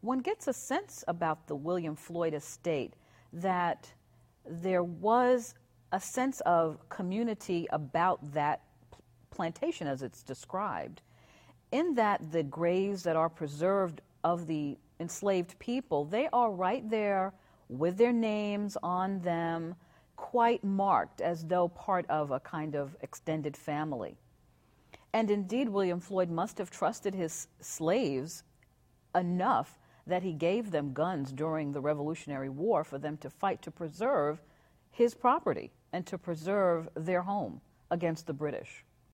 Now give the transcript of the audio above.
one gets a sense about the William Floyd estate that there was a sense of community about that plantation as it's described, in that the graves that are preserved of the enslaved people, they are right there with their names on them, quite marked as though part of a kind of extended family. And indeed, William Floyd must have trusted his slaves enough that he gave them guns during the Revolutionary War for them to fight to preserve his property and to preserve their home against the British.